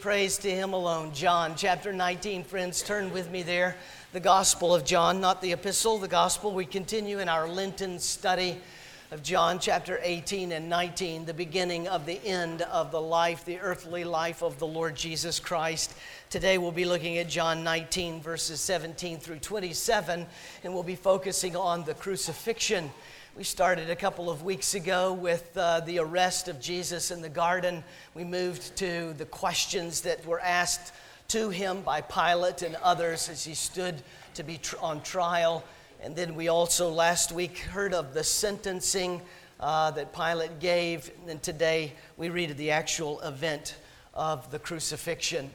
Praise to Him alone. John chapter 19, friends, turn with me there. The Gospel of John, not the epistle, the Gospel. We continue in our Lenten study of John chapter 18 and 19, the beginning of the end of the life, the earthly life of the Lord Jesus Christ. Today we'll be looking at John 19, verses 17 through 27, and we'll be focusing on the crucifixion. We started a couple of weeks ago with uh, the arrest of Jesus in the garden. We moved to the questions that were asked to him by Pilate and others as he stood to be tr- on trial. And then we also last week heard of the sentencing uh, that Pilate gave. And today we read the actual event of the crucifixion.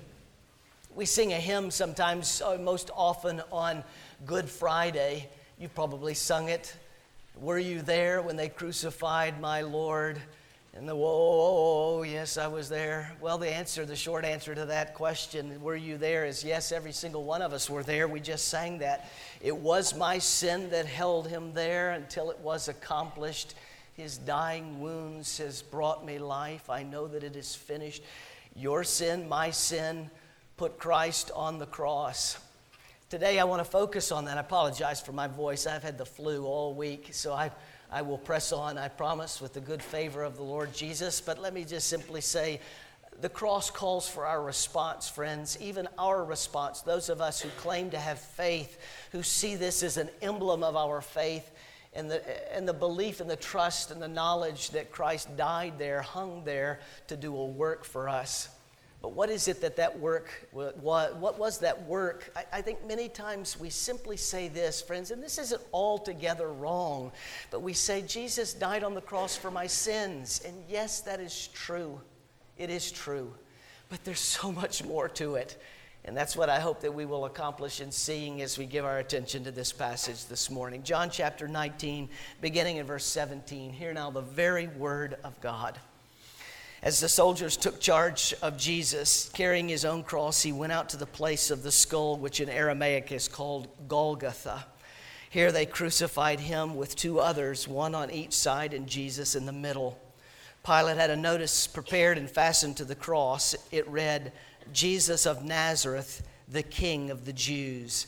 We sing a hymn sometimes, uh, most often on Good Friday. You've probably sung it. Were you there when they crucified my Lord? And the whoa, yes, I was there. Well, the answer, the short answer to that question, were you there, is yes, every single one of us were there. We just sang that. It was my sin that held him there until it was accomplished. His dying wounds has brought me life. I know that it is finished. Your sin, my sin, put Christ on the cross. Today, I want to focus on that. I apologize for my voice. I've had the flu all week, so I, I will press on, I promise, with the good favor of the Lord Jesus. But let me just simply say the cross calls for our response, friends, even our response. Those of us who claim to have faith, who see this as an emblem of our faith, and the, and the belief and the trust and the knowledge that Christ died there, hung there to do a work for us. But what is it that that work, what, what was that work? I, I, think many times we simply say this, friends, and this isn't altogether wrong, but we say, Jesus died on the cross for my sins. And yes, that is true. It is true. But there's so much more to it. And that's what I hope that we will accomplish in seeing as we give our attention to this passage this morning. John chapter 19, beginning in verse 17. Hear now the very word of God. As the soldiers took charge of Jesus, carrying his own cross, he went out to the place of the skull, which in Aramaic is called Golgotha. Here they crucified him with two others, one on each side and Jesus in the middle. Pilate had a notice prepared and fastened to the cross. It read, Jesus of Nazareth, the King of the Jews.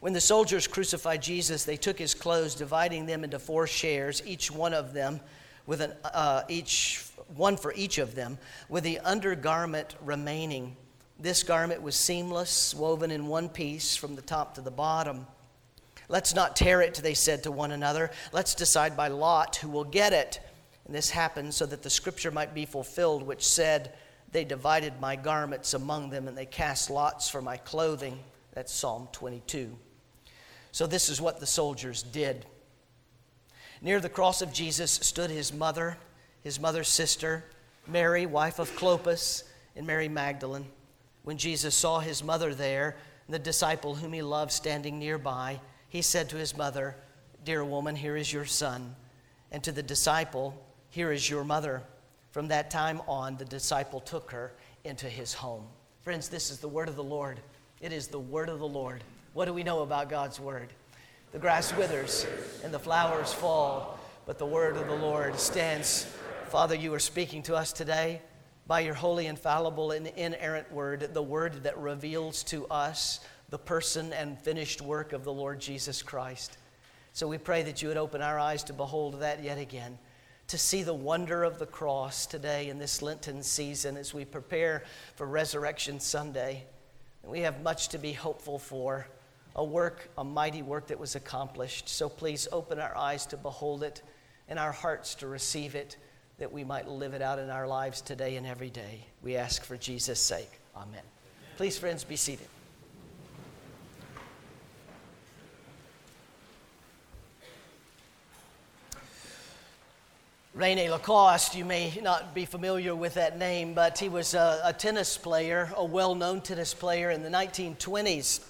When the soldiers crucified Jesus, they took his clothes, dividing them into four shares, each one of them with an, uh, each one for each of them, with the undergarment remaining. This garment was seamless, woven in one piece from the top to the bottom. Let's not tear it, they said to one another. Let's decide by lot who will get it. And this happened so that the scripture might be fulfilled, which said, They divided my garments among them, and they cast lots for my clothing. That's Psalm 22. So, this is what the soldiers did. Near the cross of Jesus stood his mother, his mother's sister, Mary, wife of Clopas, and Mary Magdalene. When Jesus saw his mother there, the disciple whom he loved standing nearby, he said to his mother, Dear woman, here is your son. And to the disciple, Here is your mother. From that time on, the disciple took her into his home. Friends, this is the word of the Lord. It is the word of the Lord. What do we know about God's word? The grass withers and the flowers fall, but the word of the Lord stands. Father, you are speaking to us today by your holy, infallible, and inerrant word, the word that reveals to us the person and finished work of the Lord Jesus Christ. So we pray that you would open our eyes to behold that yet again, to see the wonder of the cross today in this Lenten season as we prepare for Resurrection Sunday. We have much to be hopeful for a work, a mighty work that was accomplished. So please open our eyes to behold it and our hearts to receive it, that we might live it out in our lives today and every day. We ask for Jesus' sake. Amen. Please, friends, be seated. Rene Lacoste, you may not be familiar with that name, but he was a, a tennis player, a well known tennis player in the 1920s.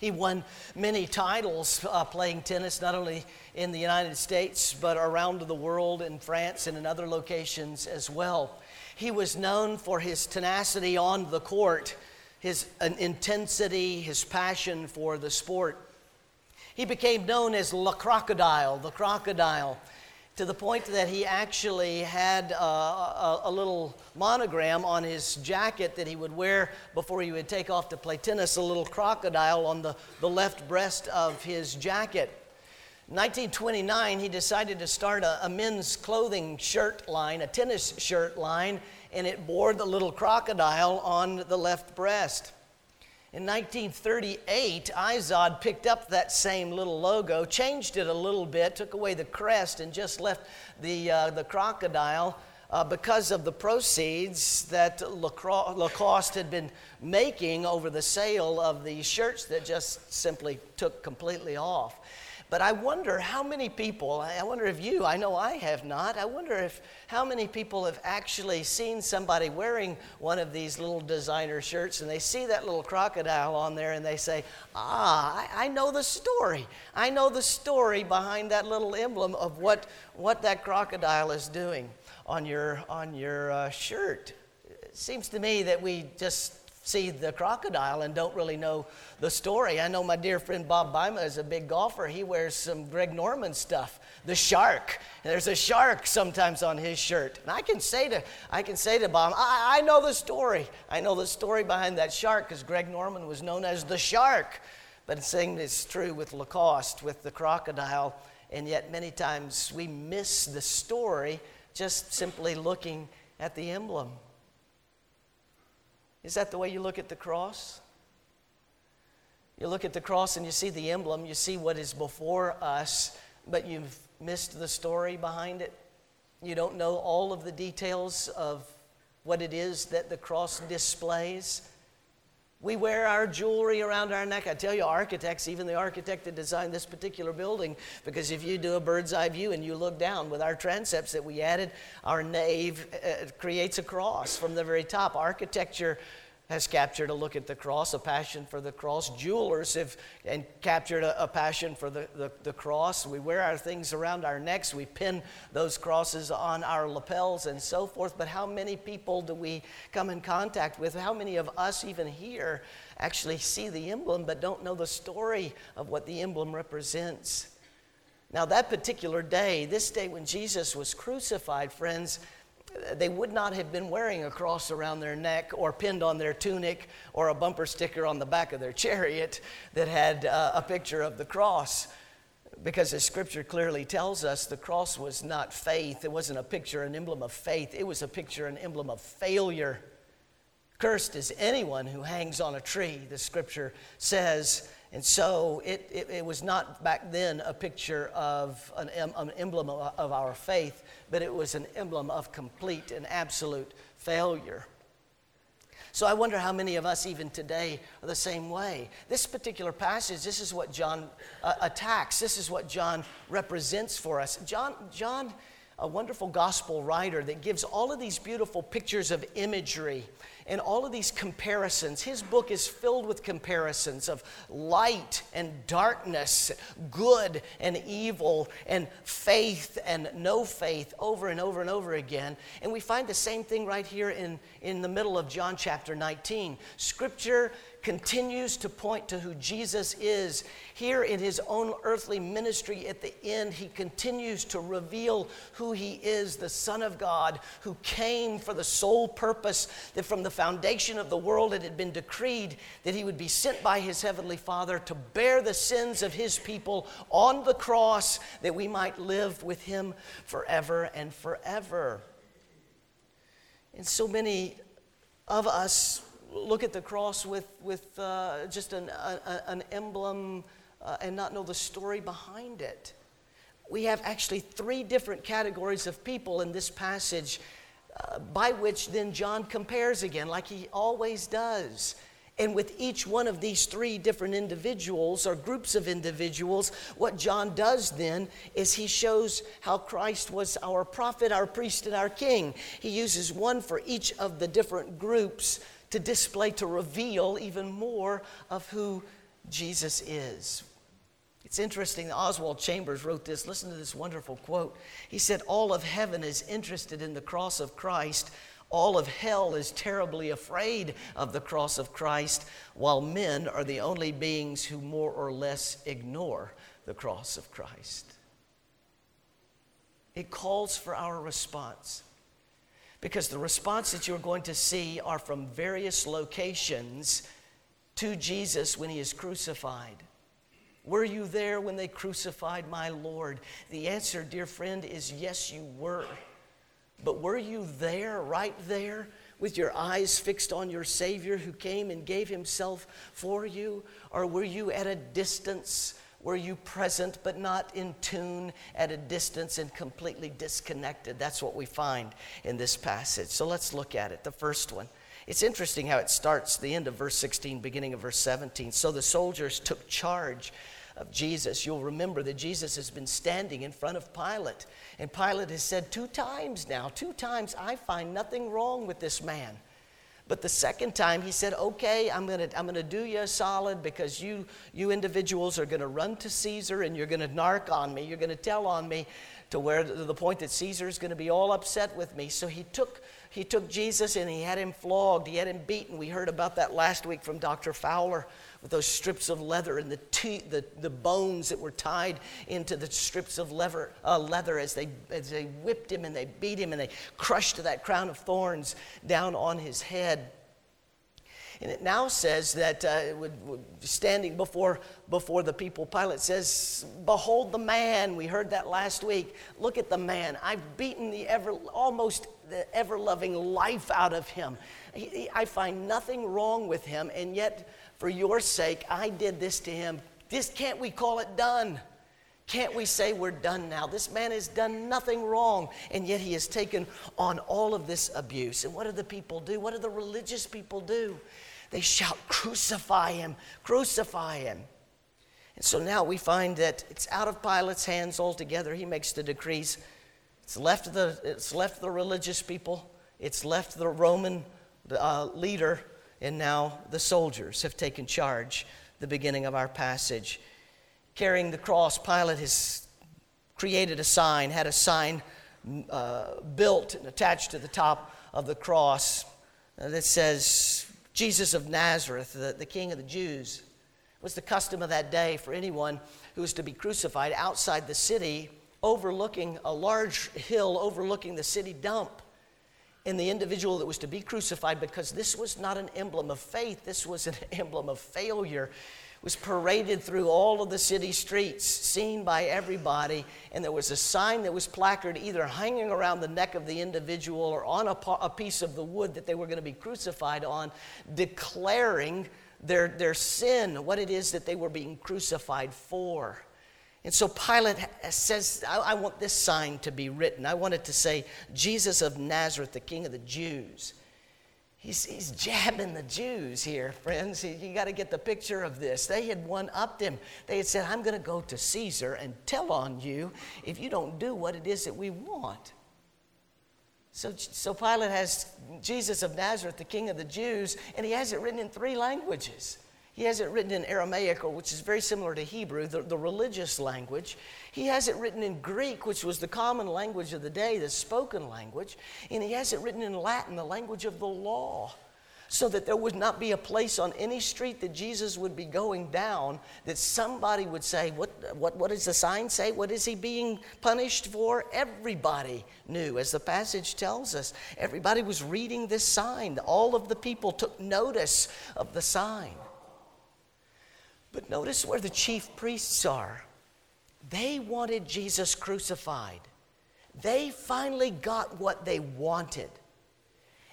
He won many titles uh, playing tennis, not only in the United States, but around the world in France and in other locations as well. He was known for his tenacity on the court, his intensity, his passion for the sport. He became known as Le Crocodile, the crocodile to the point that he actually had uh, a, a, a, little monogram on his jacket that he would wear before he would take off to play tennis, a little crocodile on the, the left breast of his jacket. In 1929, he decided to start a, a men's clothing shirt line, a tennis shirt line, and it bore the little crocodile on the left breast. In 1938, Izod picked up that same little logo, changed it a little bit, took away the crest, and just left the, uh, the crocodile uh, because of the proceeds that Lacoste had been making over the sale of the shirts that just simply took completely off. But I wonder how many people, I wonder if you, I know I have not, I wonder if how many people have actually seen somebody wearing one of these little designer shirts and they see that little crocodile on there and they say, ah, I, I know the story. I know the story behind that little emblem of what, what that crocodile is doing on your, on your uh, shirt. It seems to me that we just see the crocodile and don't really know the story. I know my dear friend Bob Bima is a big golfer. He wears some Greg Norman stuff. The shark. There's a shark sometimes on his shirt. And I can say to, I can say to Bob, I, I know the story. I know the story behind that shark because Greg Norman was known as the shark. But the same is true with Lacoste, with the crocodile. And yet, many times we miss the story just simply looking at the emblem. Is that the way you look at the cross? You look at the cross and you see the emblem, you see what is before us, but you've missed the story behind it. You don't know all of the details of what it is that the cross displays. We wear our jewelry around our neck. I tell you, architects, even the architect that designed this particular building, because if you do a bird's eye view and you look down with our transepts that we added, our nave uh, creates a cross from the very top. Architecture has captured a look at the cross, a passion for the cross. Jewelers have and captured a, a passion for the, the, the, cross. We wear our things around our necks, we pin those crosses on our lapels and so forth. But how many people do we come in contact with? How many of us, even here, actually see the emblem but don't know the story of what the emblem represents? Now, that particular day, this day when Jesus was crucified, friends, they would not have been wearing a cross around their neck or pinned on their tunic or a bumper sticker on the back of their chariot that had uh, a picture of the cross. Because as scripture clearly tells us, the cross was not faith. It wasn't a picture, an emblem of faith. It was a picture, an emblem of failure. Cursed is anyone who hangs on a tree, the scripture says. And so it, it, it, was not back then a picture of an, an emblem of, of our faith, but it was an emblem of complete and absolute failure. So I wonder how many of us, even today, are the same way. This particular passage, this is what John uh, attacks. This is what John represents for us. John, John, a wonderful gospel writer that gives all of these beautiful pictures of imagery and all of these comparisons. His book is filled with comparisons of light and darkness, good and evil, and faith and no faith over and over and over again. And we find the same thing right here in, in the middle of John chapter 19. Scripture continues to point to who Jesus is. Here in his own earthly ministry at the end, he continues to reveal who he is the Son of God who came for the sole purpose that from the foundation of the world it had been decreed that he would be sent by his heavenly Father to bear the sins of his people on the cross that we might live with him forever and forever. And so many of us look at the cross with, with uh, just an, a, an emblem uh, and not know the story behind it. We have actually three different categories of people in this passage uh, by which then John compares again, like he always does. And with each one of these three different individuals or groups of individuals, what John does then is he shows how Christ was our prophet, our priest, and our king. He uses one for each of the different groups to display, to reveal even more of who Jesus is. It's interesting, Oswald Chambers wrote this. Listen to this wonderful quote. He said, All of heaven is interested in the cross of Christ. All of hell is terribly afraid of the cross of Christ, while men are the only beings who more or less ignore the cross of Christ. It calls for our response because the response that you're going to see are from various locations to Jesus when he is crucified. Were you there when they crucified my Lord? The answer, dear friend, is yes, you were. But were you there, right there, with your eyes fixed on your Savior who came and gave himself for you? Or were you at a distance? Were you present but not in tune, at a distance and completely disconnected? That's what we find in this passage. So let's look at it. The first one. It's interesting how it starts, the end of verse 16, beginning of verse 17. So the soldiers took charge of Jesus. You'll remember that Jesus has been standing in front of Pilate. And Pilate has said two times now, two times, I find nothing wrong with this man. But the second time he said, Okay, I'm going to I'm gonna do you a solid because you, you individuals are going to run to Caesar and you're going to narc on me. You're going to tell on me to where to the point that Caesar is going to be all upset with me. So he took he took Jesus and he had him flogged, he had him beaten. We heard about that last week from Dr. Fowler with those strips of leather and the, the, the bones that were tied into the strips of leather, uh, leather as, they, as they whipped him and they beat him and they crushed that crown of thorns down on his head. And it now says that uh, standing before, before the people, Pilate says, Behold the man. We heard that last week. Look at the man. I've beaten the ever, almost the ever loving life out of him. I find nothing wrong with him, and yet, for your sake, I did this to him. This can't we call it done? Can't we say we're done now? This man has done nothing wrong, and yet he has taken on all of this abuse. And what do the people do? What do the religious people do? They shout, Crucify him, crucify him. And so now we find that it's out of Pilate's hands altogether. He makes the decrees. It's left the, it's left the religious people, it's left the Roman uh, leader, and now the soldiers have taken charge. The beginning of our passage. Carrying the cross, Pilate has created a sign, had a sign uh, built and attached to the top of the cross uh, that says, Jesus of Nazareth, the, the King of the Jews. It was the custom of that day for anyone who was to be crucified outside the city, overlooking a large hill overlooking the city dump. And the individual that was to be crucified, because this was not an emblem of faith, this was an emblem of failure was paraded through all of the city streets, seen by everybody, and there was a sign that was placard either hanging around the neck of the individual or on a, a piece of the wood that they were going to be crucified on, declaring their, their sin, what it is that they were being crucified for. And so Pilate says, I, I want this sign to be written. I want it to say, Jesus of Nazareth, the King of the Jews. He's, he's jabbing the Jews here, friends. You got to get the picture of this. They had one upped him. They had said, I'm going to go to Caesar and tell on you if you don't do what it is that we want. So, so Pilate has Jesus of Nazareth, the King of the Jews, and he has it written in three languages. He has it written in Aramaic, which is very similar to Hebrew, the, the religious language. He has it written in Greek, which was the common language of the day, the spoken language. And he has it written in Latin, the language of the law so that there would not be a place on any street that Jesus would be going down that somebody would say, What, what, what does the sign say? What is he being punished for? Everybody knew, as the passage tells us. Everybody was reading this sign. All of the people took notice of the sign. But notice where the chief priests are. They wanted Jesus crucified. They finally got what they wanted.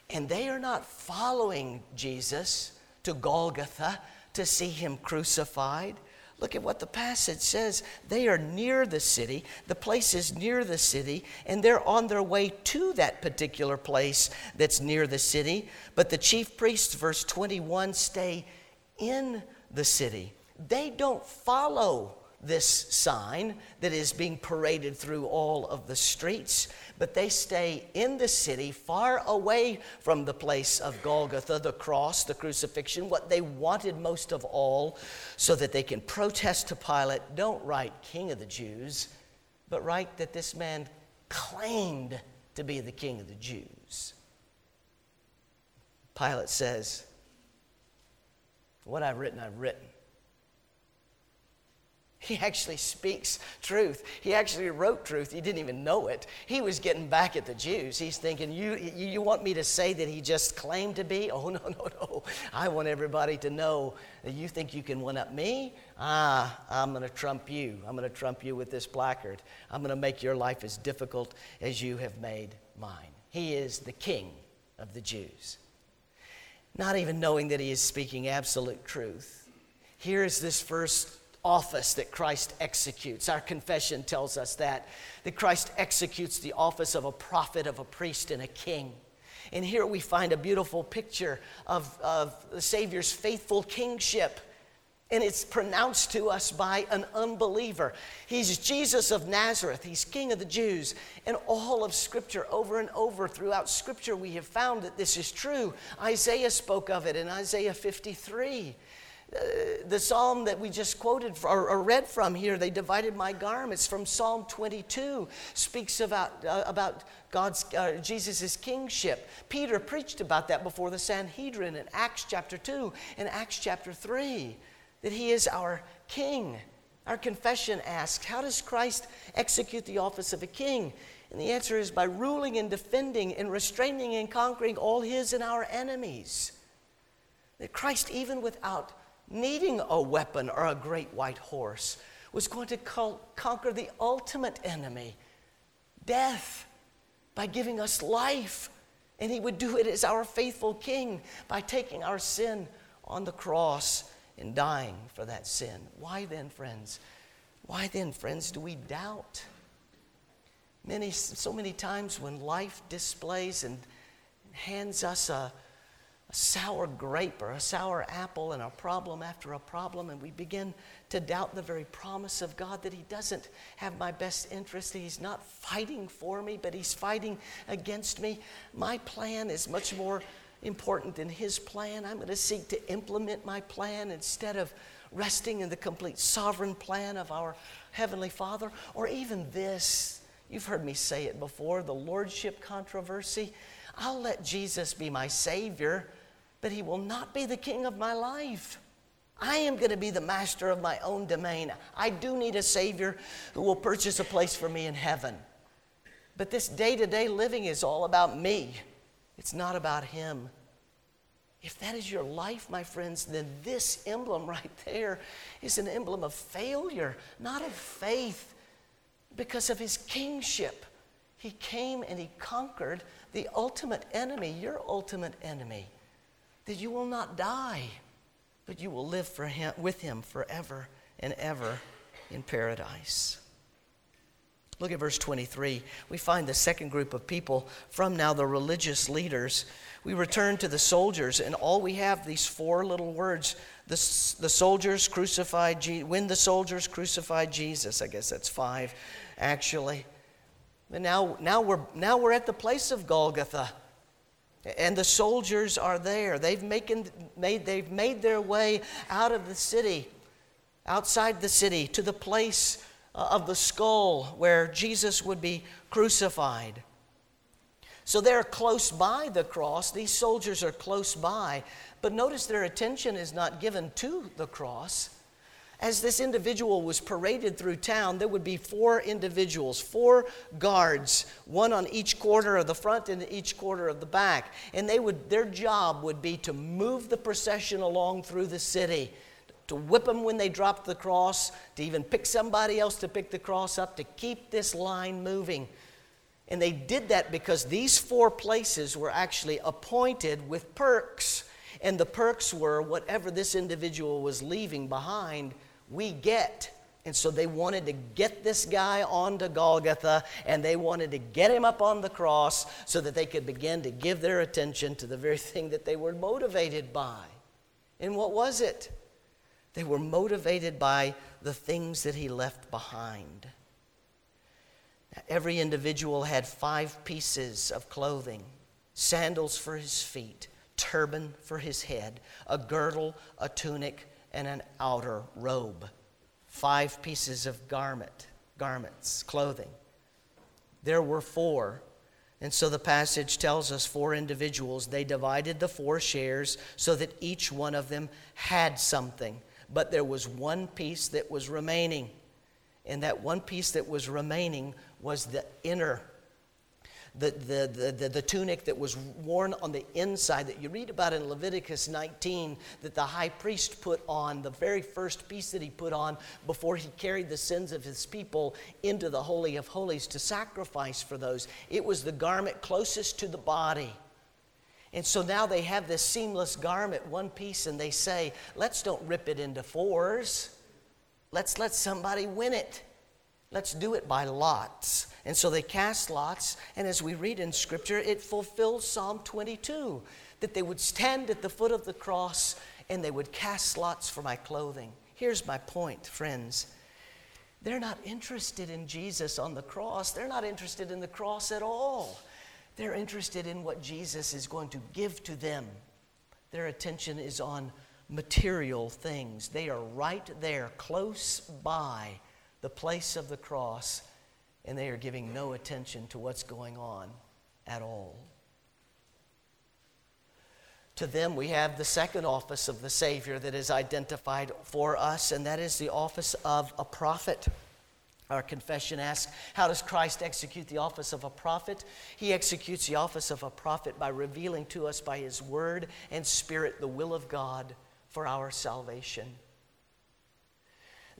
And they are not following Jesus to Golgotha to see him crucified. Look at what the passage says. They are near the city. The place is near the city, and they're on their way to that particular place that's near the city. But the chief priests, verse 21, stay in the city. They don't follow this sign that is being paraded through all of the streets, but they stay in the city, far away from the place of Golgotha, the cross, the crucifixion, what they wanted most of all, so that they can protest to Pilate don't write King of the Jews, but write that this man claimed to be the King of the Jews. Pilate says, What I've written, I've written. He actually speaks truth. He actually wrote truth. He didn't even know it. He was getting back at the Jews. He's thinking, you, you want me to say that he just claimed to be? Oh, no, no, no. I want everybody to know that you think you can one up me? Ah, I'm going to trump you. I'm going to trump you with this placard. I'm going to make your life as difficult as you have made mine. He is the king of the Jews. Not even knowing that he is speaking absolute truth. Here is this first office that Christ executes. Our confession tells us that, that Christ executes the office of a prophet, of a priest, and a king. And here we find a beautiful picture of, of the Savior's faithful kingship. And it's pronounced to us by an unbeliever. He's Jesus of Nazareth. He's King of the Jews. And all of Scripture, over and over throughout Scripture, we have found that this is true. Isaiah spoke of it in Isaiah 53. Uh, the psalm that we just quoted or, read from here, they divided my garments from Psalm 22, speaks about, uh, about God's, uh, Jesus' kingship. Peter preached about that before the Sanhedrin in Acts chapter 2 and Acts chapter 3, that he is our king. Our confession asks, How does Christ execute the office of a king? And the answer is by ruling and defending and restraining and conquering all his and our enemies. That Christ, even without needing a weapon or a great white horse, was going to conquer the ultimate enemy, death, by giving us life. And he would do it as our faithful king by taking our sin on the cross and dying for that sin. Why then, friends? Why then, friends, do we doubt? Many, so many times when life displays and hands us a, a sour grape or a sour apple and a problem after a problem, and we begin to doubt the very promise of God that He doesn't have my best interest. that He's not fighting for me, but He's fighting against me. My plan is much more important than His plan. I'm going to seek to implement my plan instead of resting in the complete sovereign plan of our Heavenly Father, or even this. You've heard me say it before the Lordship controversy. I'll let Jesus be my Savior but he will not be the king of my life. I am going to be the master of my own domain. I do need a Savior who will purchase a place for me in heaven. But this day to day living is all about me, it's not about Him. If that is your life, my friends, then this emblem right there is an emblem of failure, not of faith, because of His kingship. He came and He conquered the ultimate enemy, your ultimate enemy that you will not die, but you will live him, with him forever and ever in paradise. Look at verse 23. We find the second group of people from now the religious leaders. We return to the soldiers, and all we have these four little words the, the soldiers crucified Je- when the soldiers crucified Jesus. I guess that's five, actually. But now, now, we're, now we're at the place of Golgotha. And the soldiers are there. They've, making, made, they've made their way out of the city, outside the city, to the place uh, of the skull where Jesus would be crucified. So they're close by the cross. These soldiers are close by. But notice their attention is not given to the cross. As this individual was paraded through town, there would be four individuals, four guards, one on each corner of the front and each quarter of the back. And they would, their job would be to move the procession along through the city, to whip them when they dropped the cross, to even pick somebody else to pick the cross up, to keep this line moving. And they did that because these four places were actually appointed with perks. And the perks were whatever this individual was leaving behind we get. And so they wanted to get this guy onto Golgotha and they wanted to get him up on the cross so that they could begin to give their attention to the very thing that they were motivated by. And what was it? They were motivated by the things that he left behind. Every individual had five pieces of clothing sandals for his feet, turban for his head, a girdle, a tunic, and an outer robe. Five pieces of garment, garments, clothing. There were four. And so the passage tells us four individuals. They divided the four shares so that each one of them had something. But there was one piece that was remaining. And that one piece that was remaining was the inner the, the, the, the, tunic that was worn on the inside that you read about in Leviticus 19 that the high priest put on, the very first piece that he put on before he carried the sins of his people into the Holy of Holies to sacrifice for those. It was the garment closest to the body. And so now they have this seamless garment, one piece, and they say, let's don't rip it into fours. Let's let somebody win it. Let's do it by lots. And so they cast lots, and as we read in Scripture, it fulfills Psalm 22 that they would stand at the foot of the cross and they would cast lots for my clothing. Here's my point, friends. They're not interested in Jesus on the cross, they're not interested in the cross at all. They're interested in what Jesus is going to give to them. Their attention is on material things. They are right there, close by the place of the cross, and they are giving no attention to what's going on at all. To them, we have the second office of the Savior that is identified for us, and that is the office of a prophet. Our confession asks, How does Christ execute the office of a prophet? He executes the office of a prophet by revealing to us by his word and spirit the will of God for our salvation.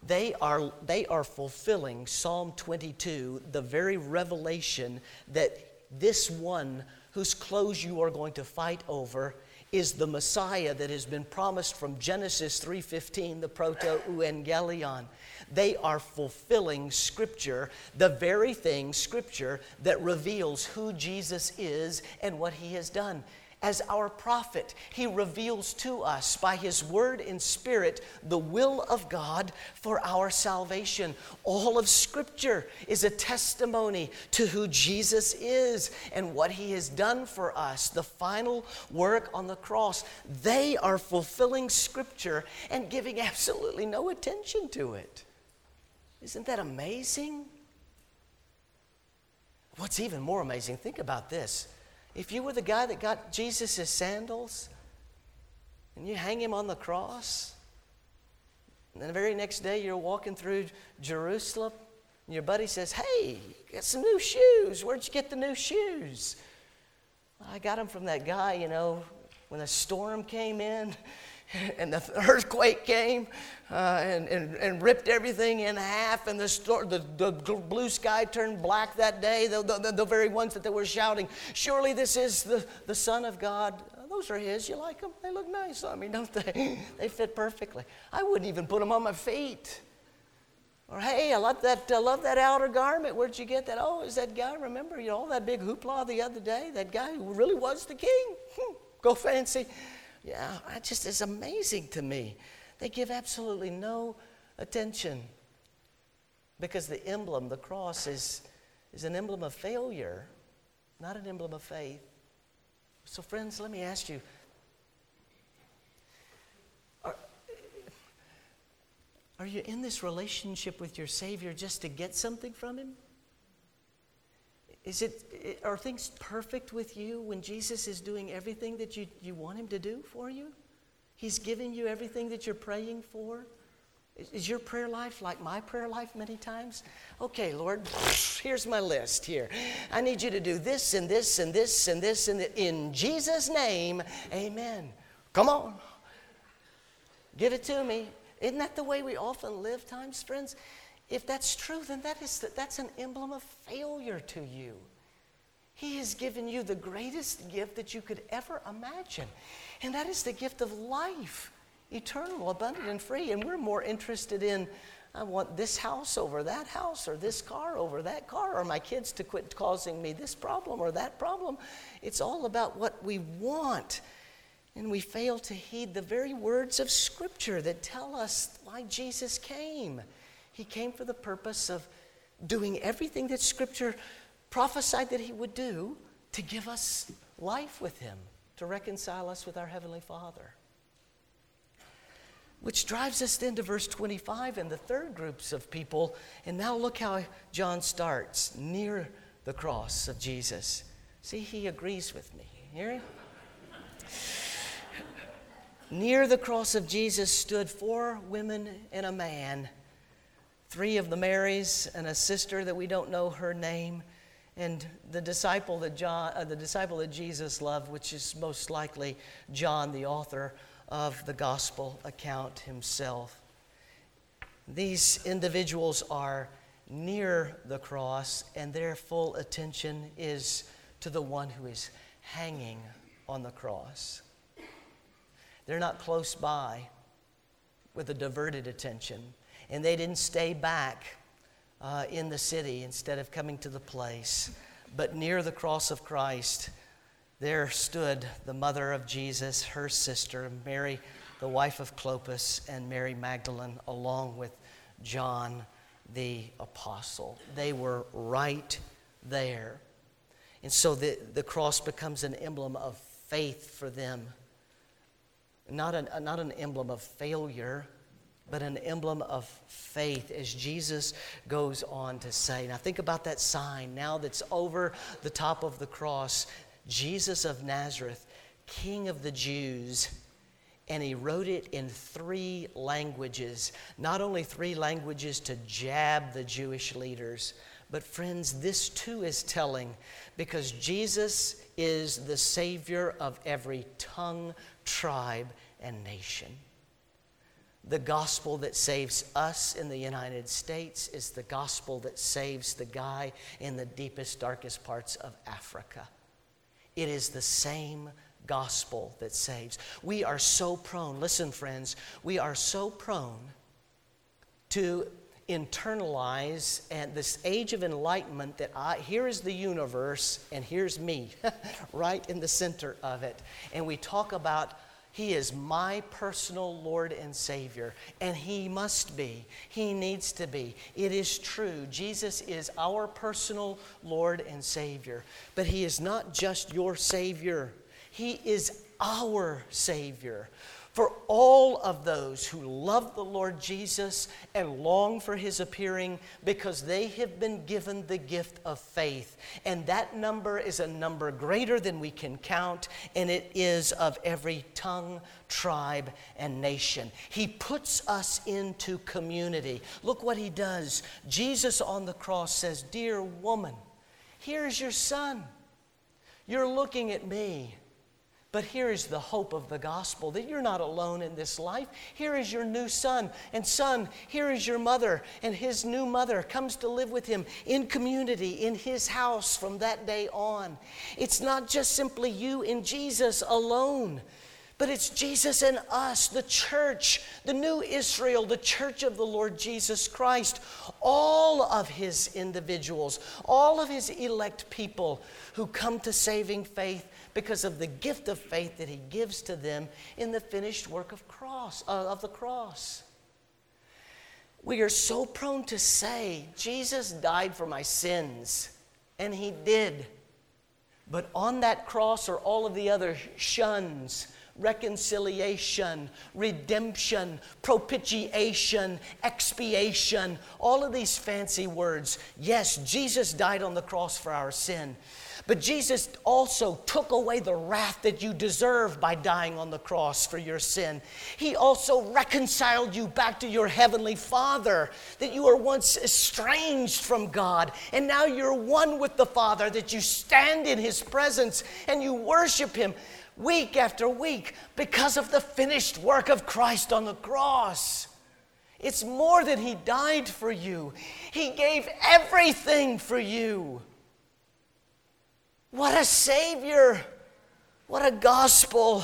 They are, they are fulfilling Psalm 22, the very revelation that this one whose clothes you are going to fight over is the Messiah that has been promised from Genesis 3:15, the proto-evangelion. They are fulfilling scripture, the very thing scripture that reveals who Jesus is and what he has done as our prophet. He reveals to us by His word and spirit the will of God for our salvation. All of Scripture is a testimony to who Jesus is and what He has done for us, the final work on the cross. They are fulfilling Scripture and giving absolutely no attention to it. Isn't that amazing? What's even more amazing, think about this if you were the guy that got Jesus' sandals and you hang him on the cross, and then the very next day you're walking through Jerusalem, and your buddy says, Hey, you got some new shoes. Where'd you get the new shoes? I got them from that guy, you know, when a storm came in and the earthquake came uh, and, and, and ripped everything in half, and the, store, the, the blue sky turned black that day. The, the, the, very ones that they were shouting, Surely this is the, the Son of God. Uh, those are His. You like them? They look nice on me, don't they? they fit perfectly. I wouldn't even put them on my feet. Or hey, I love that. I love that outer garment. Where'd you get that? Oh, is that guy? Remember, you know, all that big hoopla the other day? That guy who really was the king. Go fancy. Yeah, it just is amazing to me. They give absolutely no attention because the emblem, the cross, is, is an emblem of failure, not an emblem of faith. So, friends, let me ask you are, are you in this relationship with your Savior just to get something from Him? Is it, are things perfect with you when Jesus is doing everything that you, you want him to do for you? He's giving you everything that you're praying for? Is your prayer life like my prayer life many times? Okay, Lord, here's my list here. I need you to do this and this and this and this and this. In Jesus' name, amen. Come on. Give it to me. Isn't that the way we often live times, friends? If that's true, then that is, that's an emblem of failure to you. He has given you the greatest gift that you could ever imagine, and that is the gift of life, eternal, abundant, and free. And we're more interested in, I want this house over that house, or this car over that car, or my kids to quit causing me this problem or that problem. It's all about what we want. And we fail to heed the very words of Scripture that tell us why Jesus came. He came for the purpose of doing everything that Scripture prophesied that He would do to give us life with Him, to reconcile us with our Heavenly Father. Which drives us then to verse 25 and the third groups of people. And now look how John starts near the cross of Jesus. See, he agrees with me. Hear him? Near the cross of Jesus stood four women and a man, three of the Marys and a sister that we don't know her name, and the disciple that John, uh, the disciple that Jesus loved, which is most likely John, the author of the gospel account himself. These individuals are near the cross, and their full attention is to the one who is hanging on the cross. They're not close by with a diverted attention. And they didn't stay back uh, in the city instead of coming to the place. But near the cross of Christ, there stood the mother of Jesus, her sister, Mary, the wife of Clopas, and Mary Magdalene, along with John the apostle. They were right there. And so the, the cross becomes an emblem of faith for them not an, not an emblem of failure, but an emblem of faith, as Jesus goes on to say. Now, think about that sign now that's over the top of the cross Jesus of Nazareth, King of the Jews. And he wrote it in three languages. Not only three languages to jab the Jewish leaders, but friends, this too is telling because Jesus is the Savior of every tongue, tribe, and nation. The gospel that saves us in the United States is the gospel that saves the guy in the deepest, darkest parts of Africa. It is the same gospel that saves. We are so prone, listen, friends, we are so prone to internalize and this age of enlightenment that I here is the universe and here's me right in the center of it and we talk about he is my personal Lord and Savior, and He must be. He needs to be. It is true. Jesus is our personal Lord and Savior, but He is not just your Savior, He is our Savior for all of those who love the Lord Jesus and long for his appearing because they have been given the gift of faith. And that number is a number greater than we can count, and it is of every tongue, tribe, and nation. He puts us into community. Look what he does. Jesus on the cross says, Dear woman, here's your son. You're looking at me. But here is the hope of the gospel that you're not alone in this life. Here is your new son. And, son, here is your mother. And his new mother comes to live with him in community, in his house from that day on. It's not just simply you and Jesus alone. But it's Jesus and us, the church, the new Israel, the church of the Lord Jesus Christ, all of his individuals, all of his elect people who come to saving faith because of the gift of faith that he gives to them in the finished work of cross uh, of the cross. We are so prone to say, Jesus died for my sins, and he did. But on that cross are all of the other shuns reconciliation, redemption, propitiation, expiation, all of these fancy words. Yes, Jesus died on the cross for our sin. But Jesus also took away the wrath that you deserve by dying on the cross for your sin. He also reconciled you back to your heavenly Father, that you were once estranged from God, and now you're one with the Father, that you stand in His presence and you worship Him week after week because of the finished work of Christ on the cross. It's more than He died for you, He gave everything for you. What a Savior! What a gospel!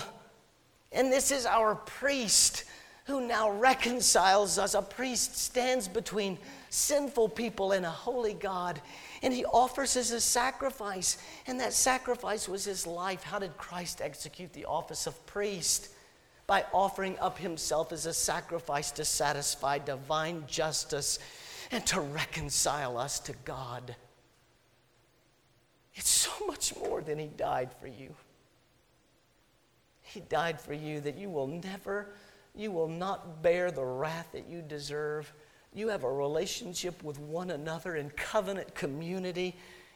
And this is our priest who now reconciles us. A priest stands between sinful people and a holy God, and he offers us a sacrifice, and that sacrifice was his life. How did Christ execute the office of priest? By offering up himself as a sacrifice to satisfy divine justice and to reconcile us to God. It's so much more than he died for you. He died for you that you will never you will not bear the wrath that you deserve. You have a relationship with one another in covenant community.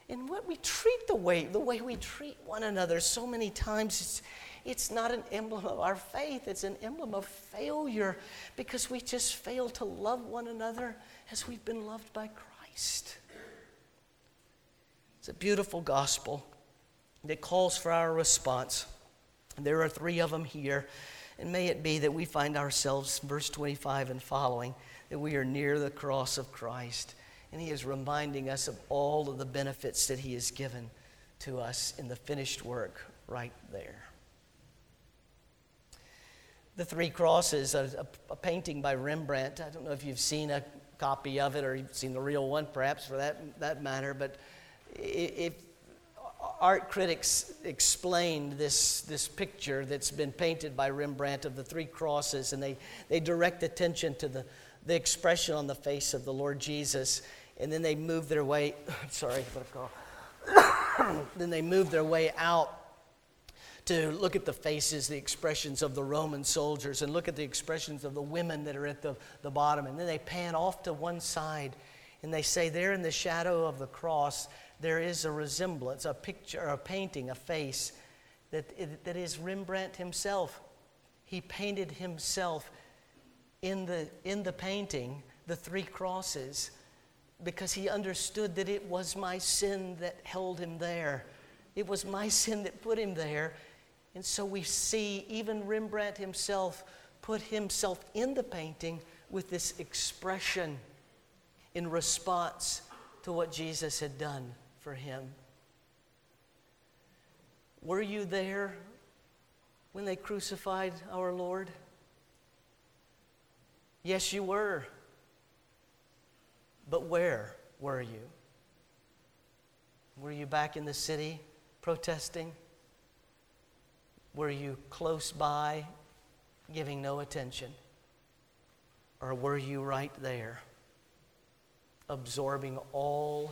And what we treat the way, the way we treat one another so many times, it's, it's not an emblem of our faith, it's an emblem of failure because we just fail to love one another as we've been loved by Christ. It's a beautiful gospel that calls for our response. There are three of them here. And may it be that we find ourselves, verse 25 and following, that we are near the cross of Christ. And He is reminding us of all of the benefits that He has given to us in the finished work right there. The Three Crosses, a, a, a, painting by Rembrandt. I don't know if you've seen a copy of it or you've seen the real one, perhaps, for that, that matter, but if art critics explained this, this picture that's been painted by Rembrandt of the three crosses, and they, they direct attention to the, the expression on the face of the Lord Jesus, and then they move their way, sorry, then they move their way out to look at the faces, the expressions of the Roman soldiers, and look at the expressions of the women that are at the, the bottom. And then they pan off to one side, and they say, There in the shadow of the cross, there is a resemblance, a picture, a painting, a face that, that is Rembrandt himself. He painted himself in the, in the painting, the three crosses, because he understood that it was my sin that held him there. It was my sin that put him there. And so we see even Rembrandt himself put himself in the painting with this expression in response to what Jesus had done for him. Were you there when they crucified our Lord? Yes, you were. But where were you? Were you back in the city protesting? Were you close by giving no attention? Or were you right there absorbing all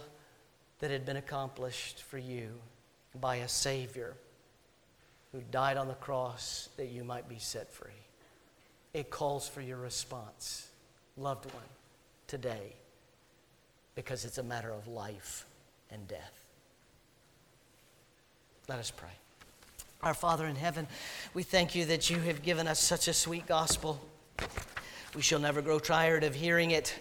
that had been accomplished for you by a Savior who died on the cross that you might be set free. It calls for your response, loved one, today, because it's a matter of life and death. Let us pray. Our Father in heaven, we thank you that you have given us such a sweet gospel. We shall never grow tired of hearing it.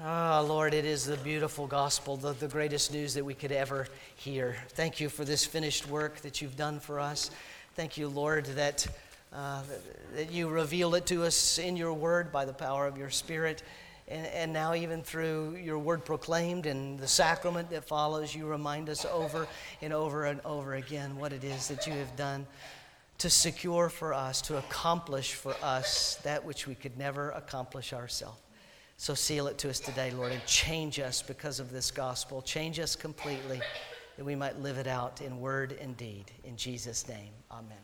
Ah, oh, Lord, it is the beautiful gospel, the, the greatest news that we could ever hear. Thank you for this finished work that you've done for us. Thank you, Lord, that, uh, that you reveal it to us in your word by the power of your Spirit. And, and now, even through your word proclaimed and the sacrament that follows, you remind us over and over and over again what it is that you have done to secure for us, to accomplish for us that which we could never accomplish ourselves. So seal it to us today, Lord, and change us because of this gospel. Change us completely that we might live it out in word and deed. In Jesus' name, amen.